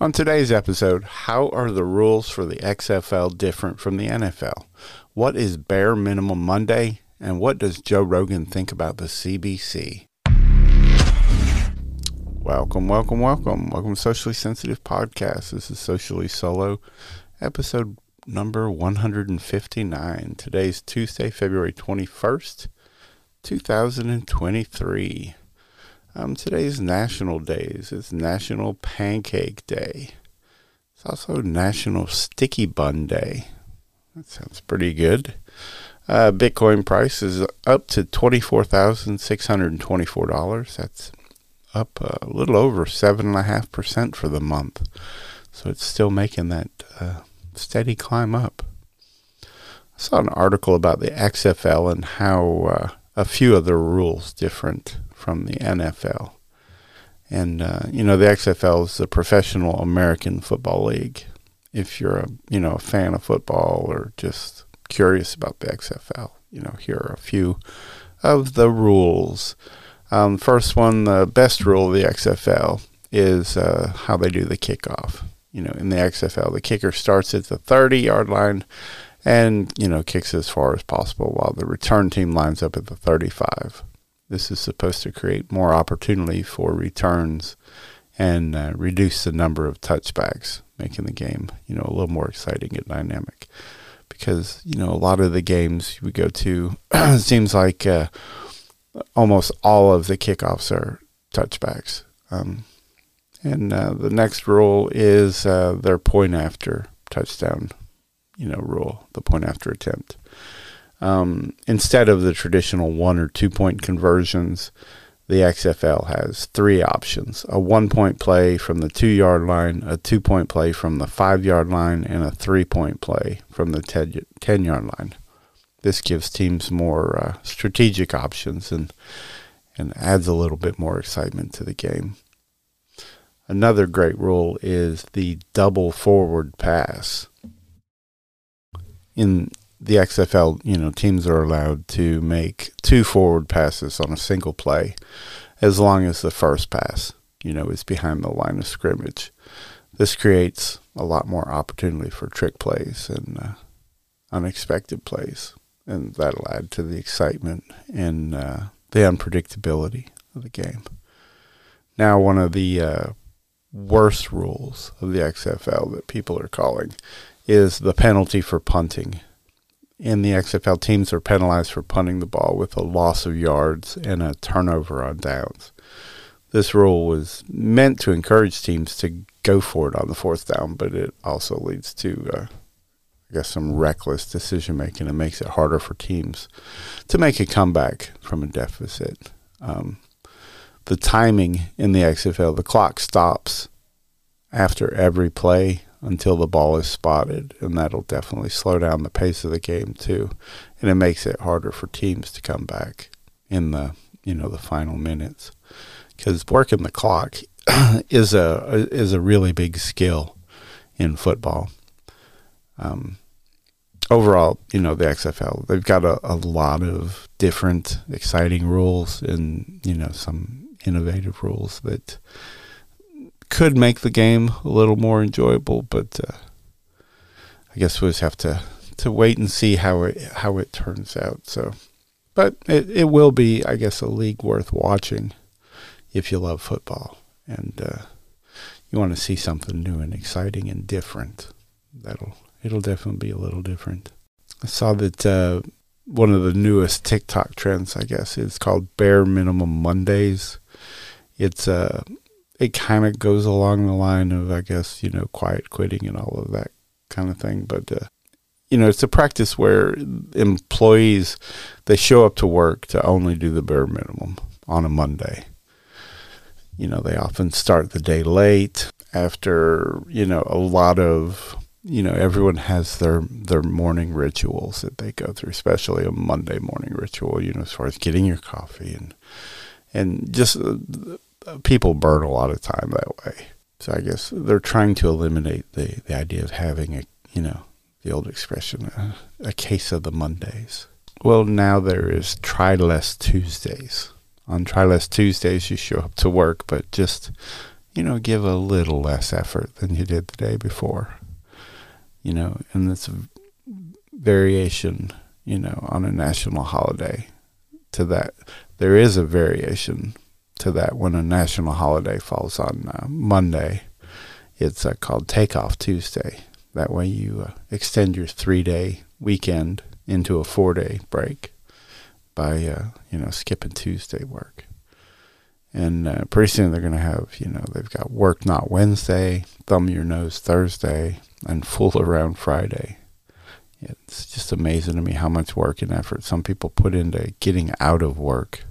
On today's episode, how are the rules for the XFL different from the NFL? What is bare minimum Monday? And what does Joe Rogan think about the CBC? Welcome, welcome, welcome. Welcome to Socially Sensitive Podcast. This is Socially Solo, episode number 159. Today's Tuesday, February 21st, 2023. Um, today's national days. It's National Pancake Day. It's also National Sticky Bun Day. That sounds pretty good. Uh, Bitcoin price is up to $24,624. That's up a little over 7.5% for the month. So it's still making that uh, steady climb up. I saw an article about the XFL and how uh, a few of the rules different from the NFL. And uh, you know, the XFL is the Professional American Football League. If you're a you know a fan of football or just curious about the XFL, you know, here are a few of the rules. Um, first one, the best rule of the XFL is uh, how they do the kickoff. You know, in the XFL, the kicker starts at the 30 yard line and, you know, kicks as far as possible while the return team lines up at the 35. This is supposed to create more opportunity for returns and uh, reduce the number of touchbacks, making the game, you know, a little more exciting and dynamic. Because, you know, a lot of the games we go to, it seems like uh, almost all of the kickoffs are touchbacks. Um, and uh, the next rule is uh, their point after touchdown, you know, rule, the point after attempt. Um, instead of the traditional one or two point conversions, the XFL has three options a one point play from the two yard line, a two point play from the five yard line, and a three point play from the 10 yard line. This gives teams more uh, strategic options and, and adds a little bit more excitement to the game. Another great rule is the double forward pass. In the XFL, you know, teams are allowed to make two forward passes on a single play as long as the first pass, you know, is behind the line of scrimmage. This creates a lot more opportunity for trick plays and uh, unexpected plays, and that'll add to the excitement and uh, the unpredictability of the game. Now, one of the uh, worst rules of the XFL that people are calling is the penalty for punting in the XFL, teams are penalized for punting the ball with a loss of yards and a turnover on downs. This rule was meant to encourage teams to go for it on the fourth down, but it also leads to, uh, I guess, some reckless decision making and makes it harder for teams to make a comeback from a deficit. Um, the timing in the XFL, the clock stops after every play until the ball is spotted, and that'll definitely slow down the pace of the game too, and it makes it harder for teams to come back in the you know the final minutes because working the clock is a is a really big skill in football. Um, overall, you know the XFL they've got a, a lot of different exciting rules and you know some innovative rules that could make the game a little more enjoyable, but uh, I guess we'll just have to to wait and see how it how it turns out. So, but it it will be, I guess, a league worth watching if you love football and uh, you want to see something new and exciting and different. That'll it'll definitely be a little different. I saw that uh, one of the newest TikTok trends, I guess, is called Bare Minimum Mondays. It's a uh, it kind of goes along the line of, I guess, you know, quiet quitting and all of that kind of thing. But, uh, you know, it's a practice where employees, they show up to work to only do the bare minimum on a Monday. You know, they often start the day late after, you know, a lot of, you know, everyone has their, their morning rituals that they go through, especially a Monday morning ritual, you know, as far as getting your coffee and, and just uh, people burn a lot of time that way. So I guess they're trying to eliminate the, the idea of having a, you know, the old expression, a, a case of the Mondays. Well, now there is Try Less Tuesdays. On Try Less Tuesdays, you show up to work, but just, you know, give a little less effort than you did the day before. You know, and it's a variation, you know, on a national holiday to that. There is a variation to that when a national holiday falls on uh, Monday. It's uh, called Takeoff Tuesday. That way you uh, extend your three day weekend into a four day break by, uh, you know, skipping Tuesday work. And uh, pretty soon they're going to have, you know, they've got work not Wednesday, thumb your nose Thursday, and fool around Friday. It's just amazing to me how much work and effort some people put into getting out of work.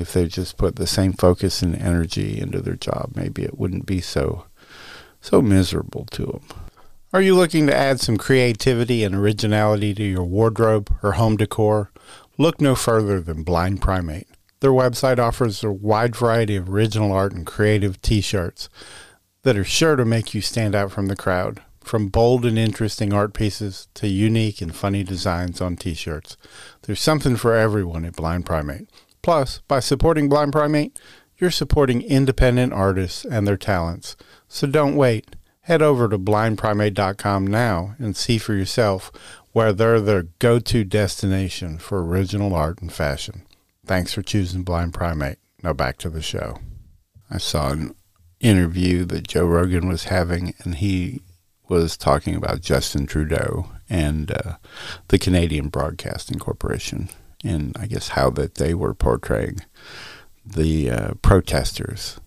If they just put the same focus and energy into their job, maybe it wouldn't be so so miserable to them. Are you looking to add some creativity and originality to your wardrobe or home decor? Look no further than Blind Primate. Their website offers a wide variety of original art and creative t shirts that are sure to make you stand out from the crowd. From bold and interesting art pieces to unique and funny designs on t shirts, there's something for everyone at Blind Primate. Plus, by supporting Blind Primate, you're supporting independent artists and their talents. So don't wait. Head over to blindprimate.com now and see for yourself where they're the go to destination for original art and fashion. Thanks for choosing Blind Primate. Now back to the show. I saw an interview that Joe Rogan was having, and he was talking about Justin Trudeau and uh, the Canadian Broadcasting Corporation, and I guess how that they were portraying the uh, protesters,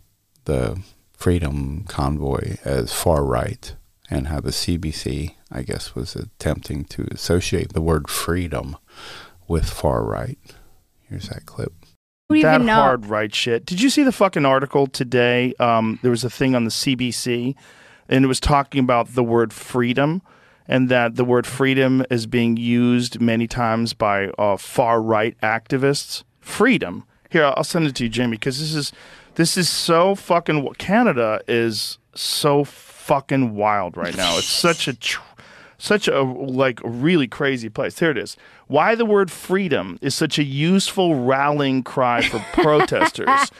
the Freedom Convoy, as far right, and how the CBC, I guess, was attempting to associate the word freedom with far right. Here's that clip. Who that even know? hard right shit. Did you see the fucking article today? Um, there was a thing on the CBC, and it was talking about the word freedom, and that the word freedom is being used many times by uh, far right activists. Freedom. Here, I'll send it to you, Jamie, because this is this is so fucking. Canada is so fucking wild right now. It's such a. Tr- such a like really crazy place. Here it is. Why the word freedom is such a useful rallying cry for protesters.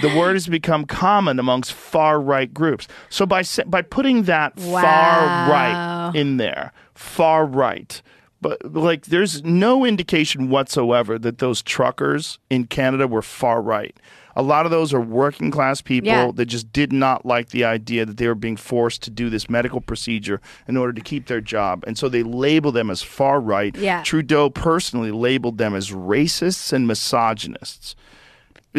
The word has become common amongst far right groups. So by by putting that far Wow. right in there, far right. But like there's no indication whatsoever that those truckers in Canada were far right. A lot of those are working class people Yeah. that just did not like the idea that they were being forced to do this medical procedure in order to keep their job. And so they label them as far right. Yeah. Trudeau personally labeled them as racists and misogynists.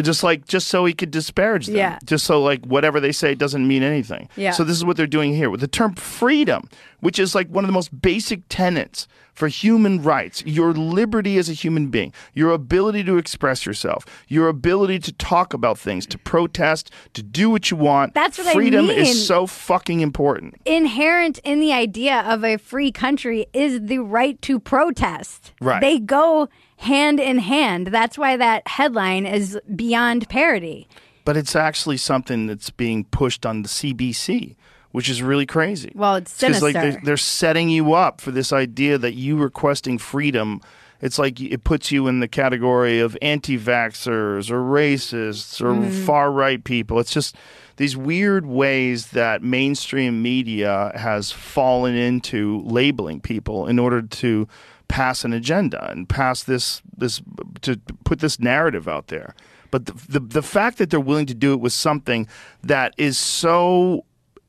Just like just so he could disparage them. Yeah. Just so like whatever they say doesn't mean anything. Yeah. So this is what they're doing here with the term freedom, which is like one of the most basic tenets for human rights. Your liberty as a human being, your ability to express yourself, your ability to talk about things, to protest, to do what you want. That's what I freedom mean. is so fucking important. Inherent in the idea of a free country is the right to protest. Right. They go hand in hand. That's why that headline is beyond parody. But it's actually something that's being pushed on the CBC, which is really crazy. Well, it's because like they're, they're setting you up for this idea that you requesting freedom it's like it puts you in the category of anti-vaxxers or racists or Mm-hmm. far-right people it's just these weird ways that mainstream media has fallen into labeling people in order to pass an agenda and pass this this to put this narrative out there but the, the the fact that they're willing to do it with something that is so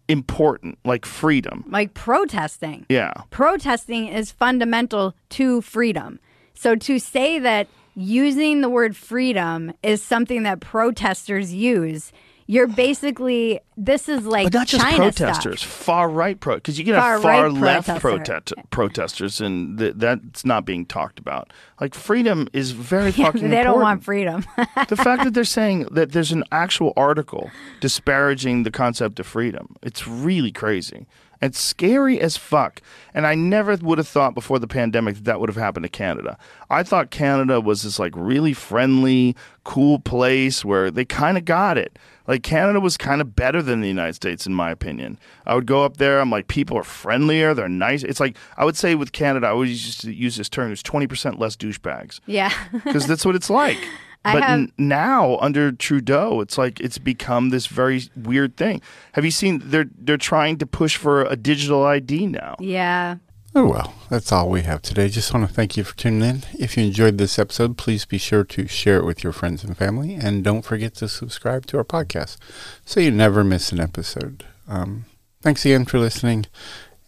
important like freedom Like protesting. yeah protesting is fundamental to freedom. So to say that using the word freedom is something that protesters use, you're basically this is like But not just China protesters, far right pro because you can have far right left protester. protest- protesters, and th- that's not being talked about. Like freedom is very Yeah, fucking. they don't want freedom. the fact that they're saying that there's an actual article disparaging the concept of freedom, it's really crazy. It's scary as fuck. And I never would have thought before the pandemic that that would have happened to Canada. I thought Canada was this like really friendly, cool place where they kind of got it. Like Canada was kind of better than the United States in my opinion. I would go up there, I'm like people are friendlier, they're nice. It's like I would say with Canada, I always used to use this term, there's 20% less douchebags yeah. because that's what it's like. I but have- n- now under Trudeau, it's like it's become this very weird thing. Have you seen? They're they're trying to push for a digital ID now. Yeah. Oh, well, that's all we have today. Just want to thank you for tuning in. If you enjoyed this episode, please be sure to share it with your friends and family. And don't forget to subscribe to our podcast so you never miss an episode. Um, thanks again for listening,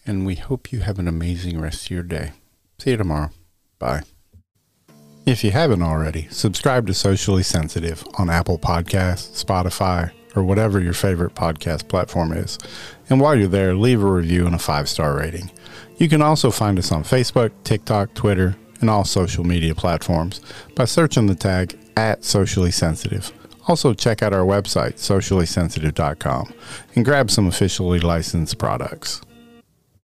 and we hope you have an amazing rest of your day. See you tomorrow. Bye. If you haven't already, subscribe to Socially Sensitive on Apple Podcasts, Spotify, or whatever your favorite podcast platform is. And while you're there, leave a review and a five star rating. You can also find us on Facebook, TikTok, Twitter, and all social media platforms by searching the tag at Socially Sensitive. Also, check out our website, sociallysensitive.com, and grab some officially licensed products.